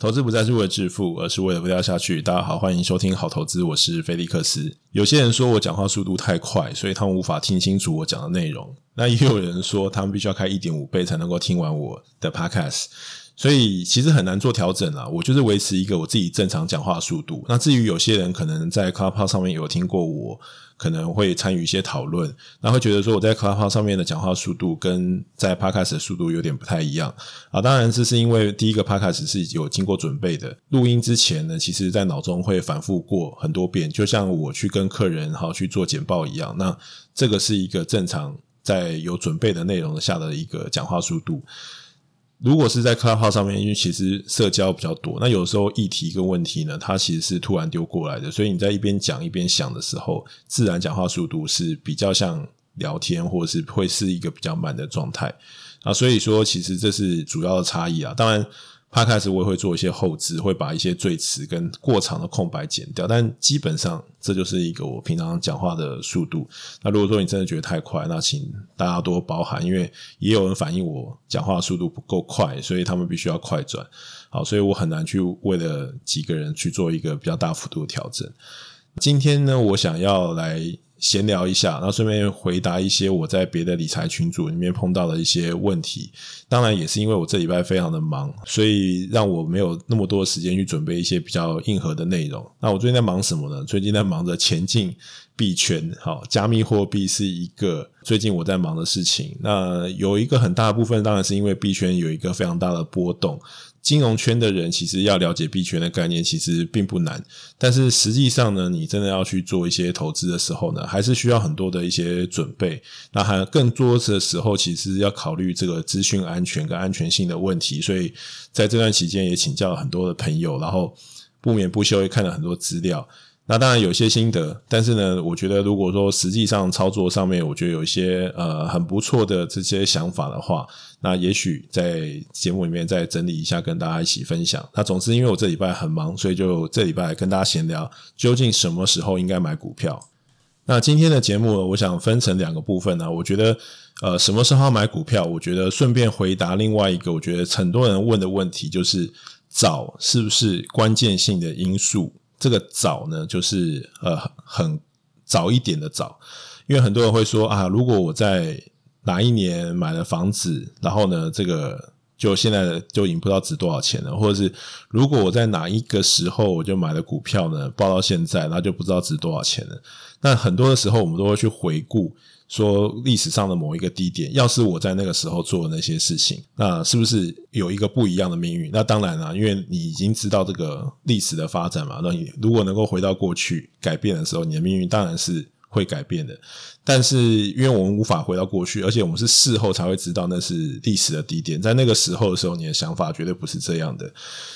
投资不再是为了致富，而是为了不掉下去。大家好，欢迎收听好投资，我是菲利克斯。有些人说我讲话速度太快，所以他们无法听清楚我讲的内容。那也有人说他们必须要开一点五倍才能够听完我的 podcast。所以其实很难做调整啊，我就是维持一个我自己正常讲话速度。那至于有些人可能在 Clubhouse 上面有听过我，可能会参与一些讨论，那会觉得说我在 Clubhouse 上面的讲话速度跟在 Podcast 的速度有点不太一样啊。当然这是因为第一个 Podcast 是有经过准备的，录音之前呢，其实在脑中会反复过很多遍，就像我去跟客人好去做简报一样。那这个是一个正常在有准备的内容下的一个讲话速度。如果是在 Clubhouse 上面，因为其实社交比较多，那有时候议题跟问题呢，它其实是突然丢过来的，所以你在一边讲一边想的时候，自然讲话速度是比较像聊天，或者是会是一个比较慢的状态啊。所以说，其实这是主要的差异啊。当然。Podcast 我也会做一些后置，会把一些赘词跟过长的空白剪掉，但基本上这就是一个我平常讲话的速度。那如果说你真的觉得太快，那请大家多包涵，因为也有人反映我讲话速度不够快，所以他们必须要快转。好，所以我很难去为了几个人去做一个比较大幅度的调整。今天呢，我想要来。闲聊一下，然后顺便回答一些我在别的理财群组里面碰到的一些问题。当然，也是因为我这礼拜非常的忙，所以让我没有那么多时间去准备一些比较硬核的内容。那我最近在忙什么呢？最近在忙着前进币圈，好，加密货币是一个最近我在忙的事情。那有一个很大的部分，当然是因为币圈有一个非常大的波动。金融圈的人其实要了解币圈的概念，其实并不难。但是实际上呢，你真的要去做一些投资的时候呢，还是需要很多的一些准备。那还更多的时候，其实要考虑这个资讯安全跟安全性的问题。所以在这段期间，也请教了很多的朋友，然后不眠不休也看了很多资料。那当然有些心得，但是呢，我觉得如果说实际上操作上面，我觉得有一些呃很不错的这些想法的话，那也许在节目里面再整理一下，跟大家一起分享。那总之，因为我这礼拜很忙，所以就这礼拜跟大家闲聊，究竟什么时候应该买股票？那今天的节目，我想分成两个部分呢。我觉得呃什么时候买股票？我觉得顺便回答另外一个，我觉得很多人问的问题，就是早是不是关键性的因素？这个早呢，就是呃很早一点的早，因为很多人会说啊，如果我在哪一年买了房子，然后呢，这个就现在就已经不知道值多少钱了，或者是如果我在哪一个时候我就买了股票呢，报到现在，那就不知道值多少钱了。那很多的时候，我们都会去回顾。说历史上的某一个低点，要是我在那个时候做的那些事情，那是不是有一个不一样的命运？那当然了，因为你已经知道这个历史的发展嘛。那你如果能够回到过去改变的时候，你的命运当然是会改变的。但是因为我们无法回到过去，而且我们是事后才会知道那是历史的低点，在那个时候的时候，你的想法绝对不是这样的。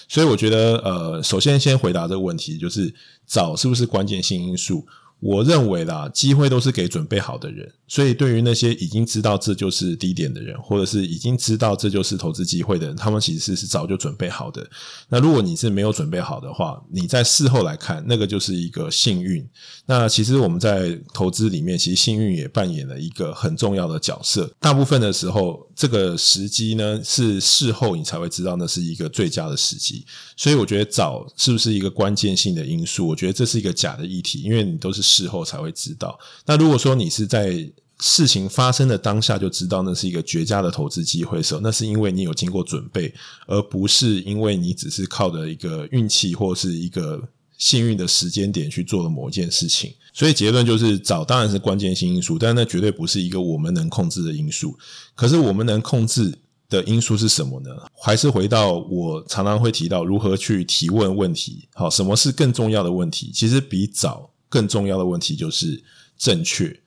所以我觉得，呃，首先先回答这个问题，就是早是不是关键性因素？我认为啦，机会都是给准备好的人。所以，对于那些已经知道这就是低点的人，或者是已经知道这就是投资机会的人，他们其实是早就准备好的。那如果你是没有准备好的话，你在事后来看，那个就是一个幸运。那其实我们在投资里面，其实幸运也扮演了一个很重要的角色。大部分的时候，这个时机呢，是事后你才会知道那是一个最佳的时机。所以，我觉得早是不是一个关键性的因素？我觉得这是一个假的议题，因为你都是事后才会知道。那如果说你是在事情发生的当下就知道那是一个绝佳的投资机会的时候，那是因为你有经过准备，而不是因为你只是靠着一个运气或是一个幸运的时间点去做了某一件事情。所以结论就是，早当然是关键性因素，但那绝对不是一个我们能控制的因素。可是我们能控制的因素是什么呢？还是回到我常常会提到如何去提问问题。好，什么是更重要的问题？其实比早更重要的问题就是正确。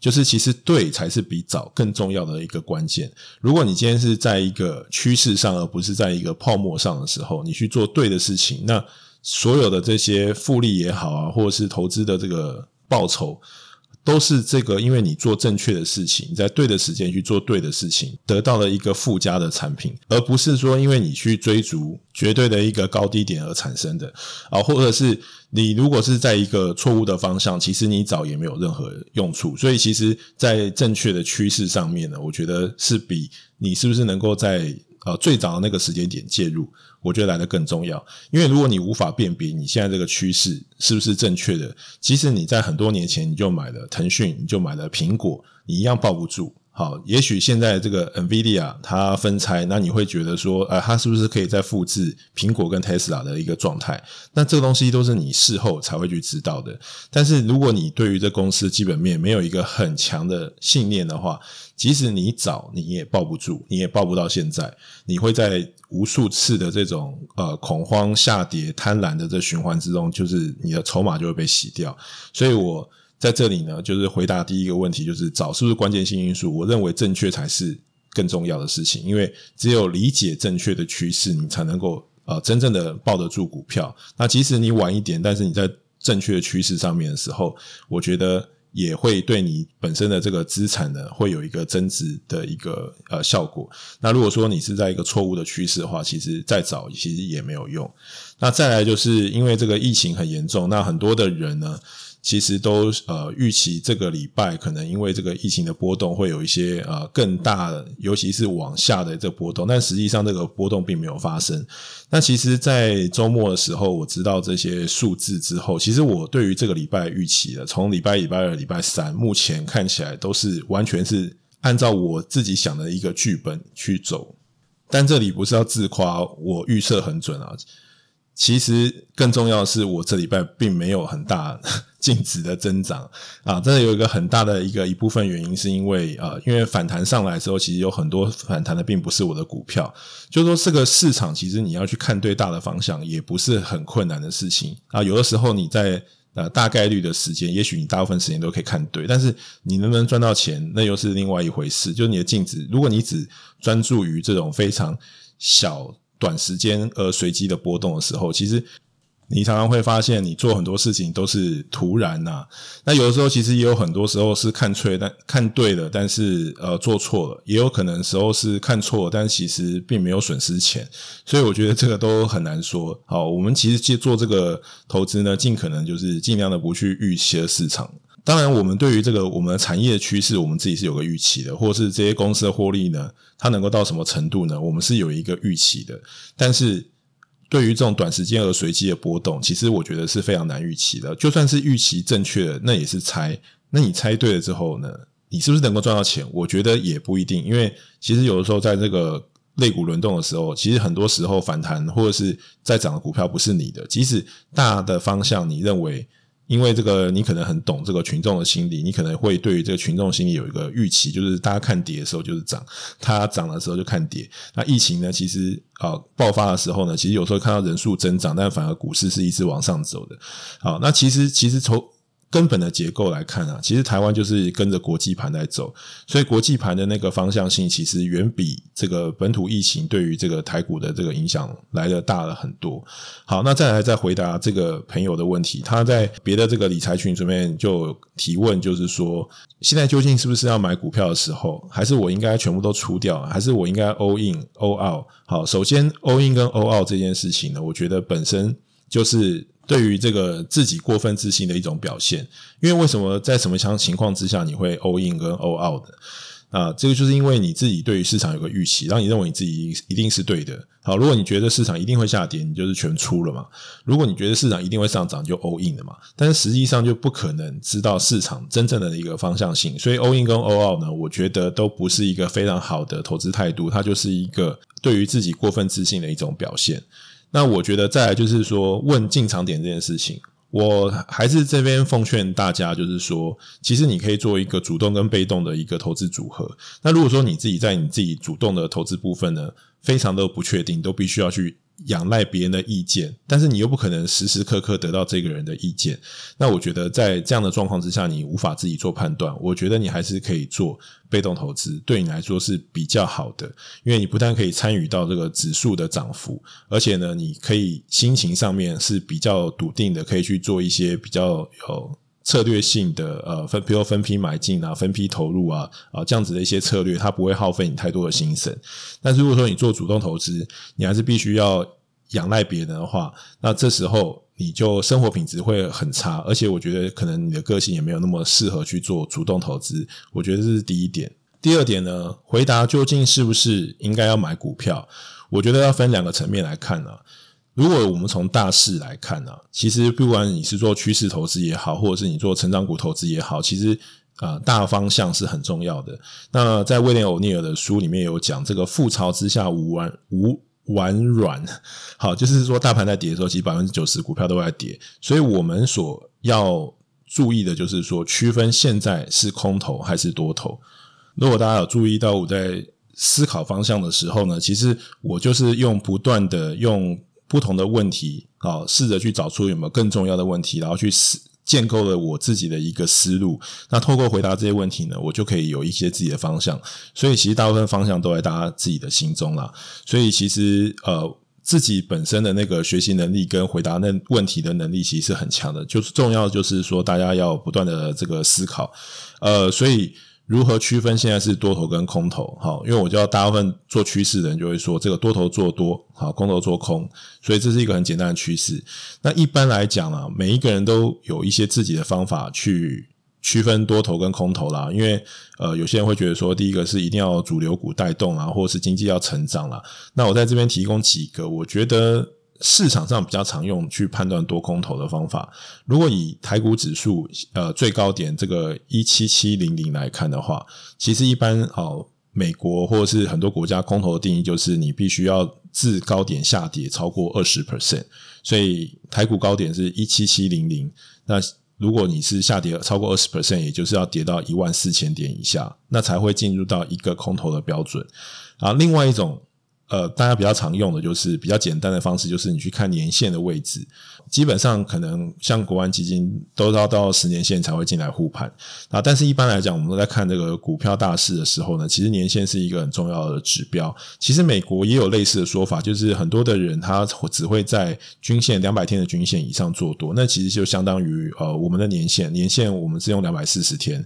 就是其实对才是比早更重要的一个关键。如果你今天是在一个趋势上，而不是在一个泡沫上的时候，你去做对的事情，那所有的这些复利也好啊，或者是投资的这个报酬。都是这个，因为你做正确的事情，在对的时间去做对的事情，得到了一个附加的产品，而不是说因为你去追逐绝对的一个高低点而产生的啊，或者是你如果是在一个错误的方向，其实你早也没有任何用处。所以，其实，在正确的趋势上面呢，我觉得是比你是不是能够在呃最早的那个时间点介入，我觉得来的更重要。因为如果你无法辨别你现在这个趋势是不是正确的，即使你在很多年前你就买了腾讯，你就买了苹果，你一样抱不住。好，也许现在这个 NVIDIA 它分拆，那你会觉得说，呃，它是不是可以再复制苹果跟 Tesla 的一个状态？那这个东西都是你事后才会去知道的。但是如果你对于这公司基本面没有一个很强的信念的话，即使你早，你也抱不住，你也抱不到现在。你会在无数次的这种呃恐慌、下跌、贪婪的这循环之中，就是你的筹码就会被洗掉。所以我。在这里呢，就是回答第一个问题，就是早是不是关键性因素？我认为正确才是更重要的事情，因为只有理解正确的趋势，你才能够呃真正的抱得住股票。那即使你晚一点，但是你在正确的趋势上面的时候，我觉得也会对你本身的这个资产呢，会有一个增值的一个呃效果。那如果说你是在一个错误的趋势的话，其实再早其实也没有用。那再来就是因为这个疫情很严重，那很多的人呢。其实都呃预期这个礼拜可能因为这个疫情的波动会有一些呃更大的，尤其是往下的这波动，但实际上这个波动并没有发生。那其实，在周末的时候，我知道这些数字之后，其实我对于这个礼拜预期的，从礼拜一、礼拜二、礼拜三，目前看起来都是完全是按照我自己想的一个剧本去走。但这里不是要自夸，我预测很准啊。其实更重要的是，我这礼拜并没有很大 净值的增长啊！真的有一个很大的一个一部分原因，是因为啊，因为反弹上来之后，其实有很多反弹的并不是我的股票。就是说，这个市场其实你要去看对大的方向，也不是很困难的事情啊。有的时候你在呃大概率的时间，也许你大部分时间都可以看对，但是你能不能赚到钱，那又是另外一回事。就是你的净值，如果你只专注于这种非常小。短时间而随机的波动的时候，其实你常常会发现，你做很多事情都是突然呐、那有的时候，其实也有很多时候是看错，但看对了，但是呃做错了，也有可能时候是看错了，但其实并没有损失钱。所以我觉得这个都很难说。好，我们其实去做这个投资呢，尽可能就是尽量的不去预期的市场。当然，我们对于这个我们的产业的趋势，我们自己是有个预期的，或者是这些公司的获利呢，它能够到什么程度呢？我们是有一个预期的。但是，对于这种短时间而随机的波动，其实我觉得是非常难预期的。就算是预期正确的，那也是猜。那你猜对了之后呢，你是不是能够赚到钱？我觉得也不一定，因为其实有的时候在这个类股轮动的时候，其实很多时候反弹或者是在涨的股票不是你的，即使大的方向你认为。因为这个，你可能很懂这个群众的心理，你可能会对于这个群众心理有一个预期，就是大家看跌的时候就是涨，它涨的时候就看跌。那疫情呢，其实啊、爆发的时候呢，其实有时候看到人数增长，但反而股市是一直往上走的。好，那其实其实从根本的结构来看啊，其实台湾就是跟着国际盘在走，所以国际盘的那个方向性其实远比这个本土疫情对于这个台股的这个影响来得大了很多。好，那再来再回答这个朋友的问题，他在别的这个理财群里面就提问，就是说现在究竟是不是要买股票的时候，还是我应该全部都出掉，还是我应该 all in all out？好，首先 all in 跟 all out 这件事情呢，我觉得本身就是。对于这个自己过分自信的一种表现，因为为什么在什么样情况之下你会 all in 跟 all out 的啊？这个就是因为你自己对于市场有个预期，然后你认为你自己一定是对的。好，如果你觉得市场一定会下跌，你就是全出了嘛；如果你觉得市场一定会上涨，就 all in 了嘛。但是实际上就不可能知道市场真正的一个方向性，所以 all in 跟 all out 呢，我觉得都不是一个非常好的投资态度，它就是一个对于自己过分自信的一种表现。那我觉得再来就是说，问进场点这件事情，我还是这边奉劝大家，就是说，其实你可以做一个主动跟被动的一个投资组合。那如果说你自己在你自己主动的投资部分呢，非常的不确定，都必须要去。仰赖别人的意见，但是你又不可能时时刻刻得到这个人的意见。那我觉得在这样的状况之下，你无法自己做判断。我觉得你还是可以做被动投资，对你来说是比较好的，因为你不但可以参与到这个指数的涨幅，而且呢，你可以心情上面是比较笃定的，可以去做一些比较有。策略性的呃分，比如分批买进啊，分批投入啊，啊这样子的一些策略，它不会耗费你太多的心神。但是如果说你做主动投资，你还是必须要仰赖别人的话，那这时候你就生活品质会很差，而且我觉得可能你的个性也没有那么适合去做主动投资。我觉得这是第一点。第二点呢，回答究竟是不是应该要买股票，我觉得要分两个层面来看啊。如果我们从大势来看啊，其实不管你是做趋势投资也好，或者是你做成长股投资也好，其实啊、大方向是很重要的。那在威廉欧尼尔的书里面有讲，这个覆巢之下无完无完卵。好，就是说大盘在跌的时候，其实百分之九十股票都在跌，所以我们所要注意的就是说，区分现在是空头还是多头。如果大家有注意到我在思考方向的时候呢，其实我就是用不断的用。不同的问题，啊，试着去找出有没有更重要的问题，然后去思建构了我自己的一个思路。那透过回答这些问题呢，我就可以有一些自己的方向。所以其实大部分方向都在大家自己的心中啦。所以其实呃，自己本身的那个学习能力跟回答那问题的能力其实是很强的。就是重要就是说，大家要不断的这个思考。呃，所以。如何区分现在是多头跟空头？好，因为我知道大部分做趋势的人就会说，这个多头做多，好，空头做空，所以这是一个很简单的趋势。那一般来讲啊，每一个人都有一些自己的方法去区分多头跟空头啦。因为呃，有些人会觉得说，第一个是一定要主流股带动啊，或者是经济要成长啦。那我在这边提供几个，我觉得。市场上比较常用去判断多空头的方法，如果以台股指数呃最高点这个一七七零零来看的话，其实一般哦，美国或者是很多国家空头的定义就是你必须要自高点下跌超过二十 percent，所以台股高点是一七七零零，那如果你是下跌超过二十 percent，也就是要跌到一万四千点以下，那才会进入到一个空头的标准啊。另外一种。呃，大家比较常用的就是比较简单的方式，就是你去看年线的位置。基本上可能像国安基金都要到十年线才会进来护盘啊。但是一般来讲，我们都在看这个股票大势的时候呢，其实年线是一个很重要的指标。其实美国也有类似的说法，就是很多的人他只会在均线两百天的均线以上做多，那其实就相当于呃我们的年线，年线我们是用两百四十天，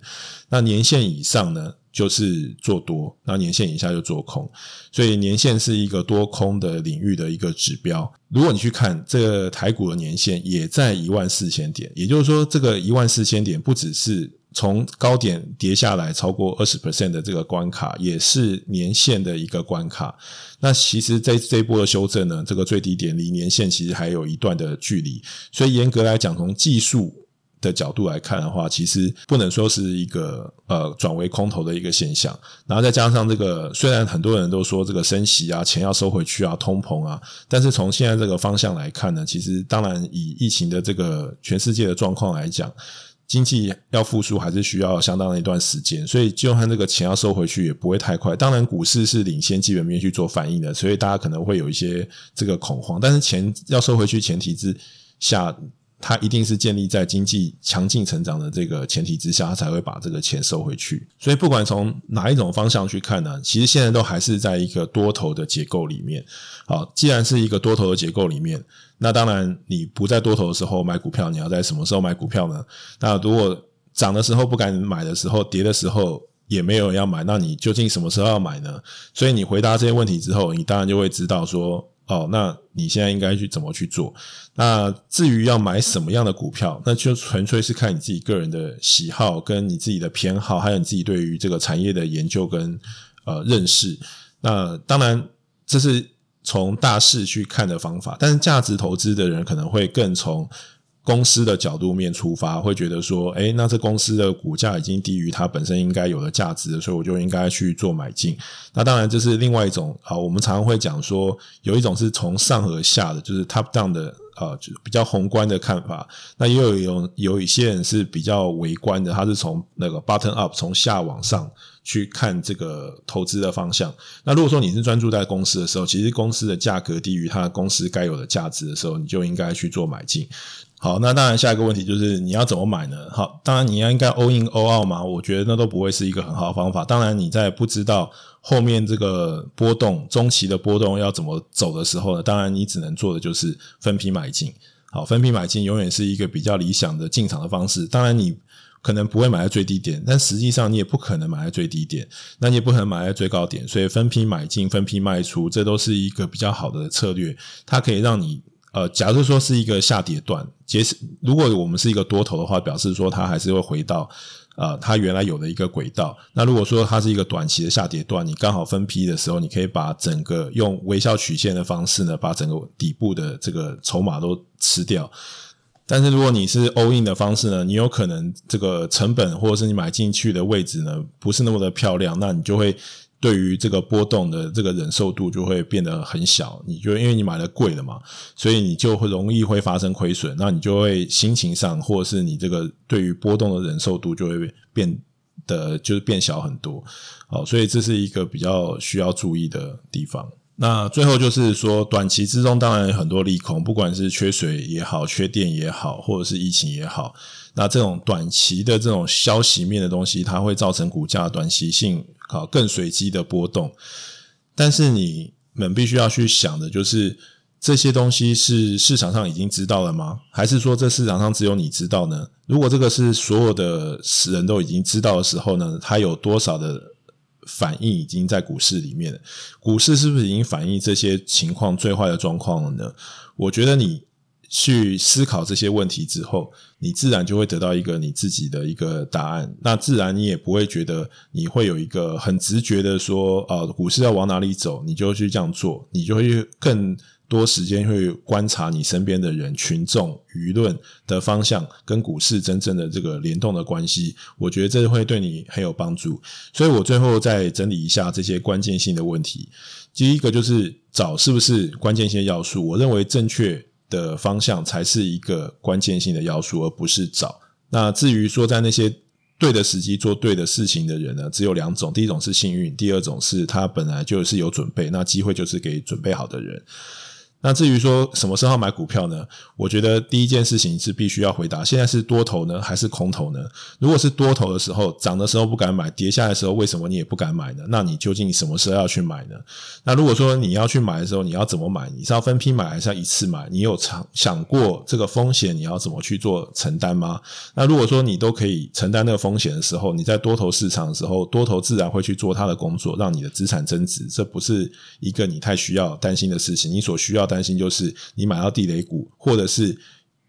那年线以上呢？就是做多，那年线以下就做空，所以年线是一个多空的领域的一个指标。如果你去看这个台股的年线，也在一万四千点，也就是说，这个一万四千点不只是从高点跌下来超过二十 percent 的这个关卡，也是年线的一个关卡。那其实，在这一波的修正呢，这个最低点离年线其实还有一段的距离，所以严格来讲，从技术。的角度来看的话，其实不能说是一个呃转为空头的一个现象。然后再加上这个，虽然很多人都说这个升息啊，钱要收回去啊，通膨啊，但是从现在这个方向来看呢，其实当然以疫情的这个全世界的状况来讲，经济要复苏还是需要相当的一段时间。所以就算这个钱要收回去，也不会太快。当然，股市是领先基本面去做反应的，所以大家可能会有一些这个恐慌。但是钱要收回去前提之下。它一定是建立在经济强劲成长的这个前提之下，它才会把这个钱收回去。所以，不管从哪一种方向去看呢，其实现在都还是在一个多头的结构里面。好，既然是一个多头的结构里面，那当然你不在多头的时候买股票，你要在什么时候买股票呢？那如果涨的时候不敢买的时候，跌的时候也没有要买，那你究竟什么时候要买呢？所以你回答这些问题之后，你当然就会知道说。哦，那你现在应该去怎么去做？那至于要买什么样的股票，那就纯粹是看你自己个人的喜好，跟你自己的偏好，还有你自己对于这个产业的研究跟呃认识。那当然，这是从大势去看的方法，但是价值投资的人可能会更从。公司的角度面出发，会觉得说，诶，那这公司的股价已经低于它本身应该有的价值，所以我就应该去做买进。那当然这是另外一种啊，我们常常会讲说，有一种是从上而下的，就是 top down 的啊，就比较宏观的看法。那也有有有一些人是比较微观的，他是从那个 bottom up，从下往上去看这个投资的方向。那如果说你是专注在公司的时候，其实公司的价格低于它公司该有的价值的时候，你就应该去做买进。好，那当然下一个问题就是你要怎么买呢？好，当然你要应该 all in all out 嘛，我觉得那都不会是一个很好的方法。当然你在不知道后面这个波动中期的波动要怎么走的时候呢，当然你只能做的就是分批买进。好，分批买进永远是一个比较理想的进场的方式。当然你可能不会买在最低点，但实际上你也不可能买在最低点，那你也不可能买在最高点，所以分批买进、分批卖出，这都是一个比较好的策略，它可以让你。呃，假如说是一个下跌段，结实如果我们是一个多头的话，表示说它还是会回到呃它原来有的一个轨道。那如果说它是一个短期的下跌段，你刚好分批的时候，你可以把整个用微笑曲线的方式呢，把整个底部的这个筹码都吃掉。但是如果你是 all in 的方式呢，你有可能这个成本或者是你买进去的位置呢，不是那么的漂亮，那你就会对于这个波动的这个忍受度就会变得很小。你就因为你买的贵了嘛，所以你就会容易会发生亏损，那你就会心情上或者是你这个对于波动的忍受度就会变得就是变小很多。好，所以这是一个比较需要注意的地方。那最后就是说，短期之中当然有很多利空，不管是缺水也好，缺电也好，或者是疫情也好，那这种短期的这种消息面的东西，它会造成股价短期性啊更随机的波动。但是你们必须要去想的就是，这些东西是市场上已经知道了吗？还是说这市场上只有你知道呢？如果这个是所有的人都已经知道的时候呢，它有多少的？反应已经在股市里面了，股市是不是已经反映这些情况最坏的状况了呢？我觉得你去思考这些问题之后，你自然就会得到一个你自己的一个答案。那自然你也不会觉得你会有一个很直觉的说，呃，股市要往哪里走，你就去这样做，你就会更。多时间会观察你身边的人、群众、舆论的方向跟股市真正的这个联动的关系，我觉得这会对你很有帮助。所以我最后再整理一下这些关键性的问题。第一个就是找是不是关键性要素，我认为正确的方向才是一个关键性的要素，而不是找。那至于说在那些对的时机做对的事情的人呢，只有两种：第一种是幸运，第二种是他本来就是有准备，那机会就是给准备好的人。那至于说什么时候买股票呢？我觉得第一件事情是必须要回答：现在是多头呢，还是空头呢？如果是多头的时候，涨的时候不敢买，跌下来的时候为什么你也不敢买呢？那你究竟什么时候要去买呢？那如果说你要去买的时候，你要怎么买？你是要分批买，还是要一次买？你有想想过这个风险你要怎么去做承担吗？那如果说你都可以承担那个风险的时候，你在多头市场的时候，多头自然会去做它的工作，让你的资产增值，这不是一个你太需要担心的事情。你所需要担心就是你买到地雷股，或者是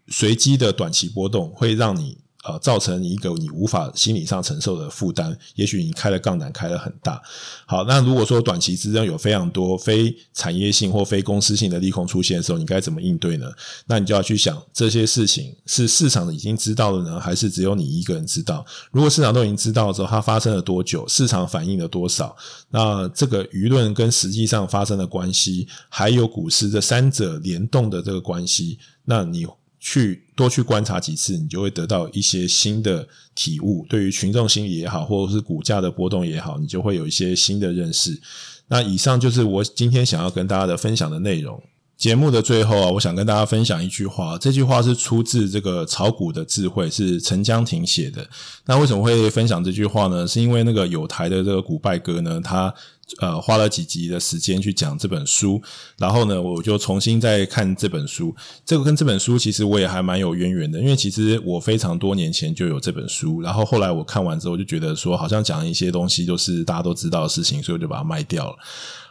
随机的短期波动，会让你。呃，造成一个你无法心理上承受的负担，也许你开了杠杆开得很大。好，那如果说短期之中有非常多非产业性或非公司性的利空出现的时候，你该怎么应对呢？那你就要去想这些事情是市场已经知道了呢，还是只有你一个人知道？如果市场都已经知道了之后，它发生了多久？市场反应了多少？那这个舆论跟实际上发生的关系，还有股市这三者联动的这个关系，那你。去多去观察几次，你就会得到一些新的体悟。对于群众心理也好，或者是股价的波动也好，你就会有一些新的认识。那以上就是我今天想要跟大家的分享的内容。节目的最后啊，我想跟大家分享一句话。这句话是出自这个炒股的智慧，是陈江亭写的。那为什么会分享这句话呢？是因为那个有台的这个股败哥呢，他。呃，花了几集的时间去讲这本书，然后呢，我就重新再看这本书。这个跟这本书其实我也还蛮有渊源的，因为其实我非常多年前就有这本书，然后后来我看完之后就觉得说，好像讲一些东西都是大家都知道的事情，所以我就把它卖掉了。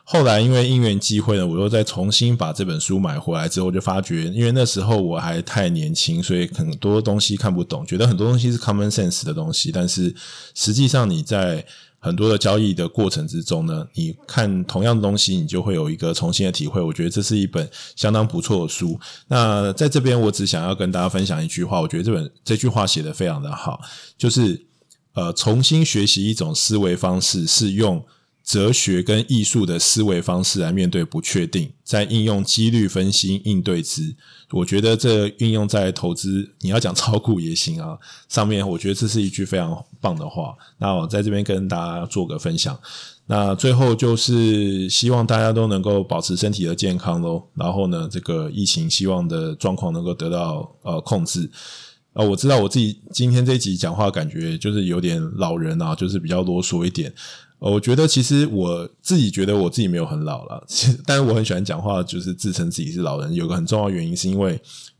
后来因为因缘际会呢，我又再重新把这本书买回来之后，就发觉，因为那时候我还太年轻，所以很多东西看不懂，觉得很多东西是 common sense 的东西，但是实际上你在。很多的交易的过程之中呢，你看同样的东西，你就会有一个重新的体会。我觉得这是一本相当不错的书。那在这边，我只想要跟大家分享一句话，我觉得这本这句话写的非常的好，就是呃，重新学习一种思维方式，是用。哲学跟艺术的思维方式来面对不确定，在应用几率分析应对之。我觉得这运用在投资，你要讲炒股也行啊。上面我觉得这是一句非常棒的话。那我在这边跟大家做个分享。那最后就是希望大家都能够保持身体的健康喽。然后呢，这个疫情希望的状况能够得到呃控制。呃，我知道我自己今天这一集讲话感觉就是有点老人啊，就是比较啰嗦一点。我觉得其实我自己觉得我自己没有很老了，但是我很喜欢讲话，就是自称自己是老人。有个很重要原因是因为，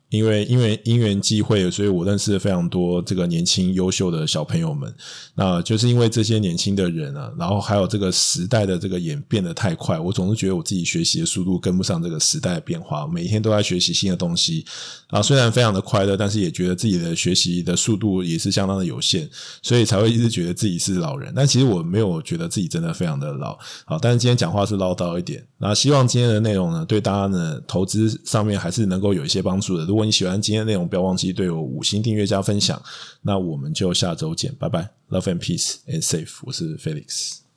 因为因为因缘际会，所以我认识了非常多这个年轻优秀的小朋友们。那就是因为这些年轻的人啊，然后还有这个时代的这个演变得太快，我总是觉得我自己学习的速度跟不上这个时代的变化。每天都在学习新的东西啊，虽然非常的快乐，但是也觉得自己的学习的速度也是相当的有限，所以才会一直觉得自己是老人。但其实我没有觉得自己真的非常的老。好，但是今天讲话是唠叨一点。那希望今天的内容呢，对大家呢投资上面还是能够有一些帮助的。如果如果你喜欢今天的内容，不要忘记对我五星订阅加分享。那我们就下周见，拜拜，Love and peace and safe。我是 Felix。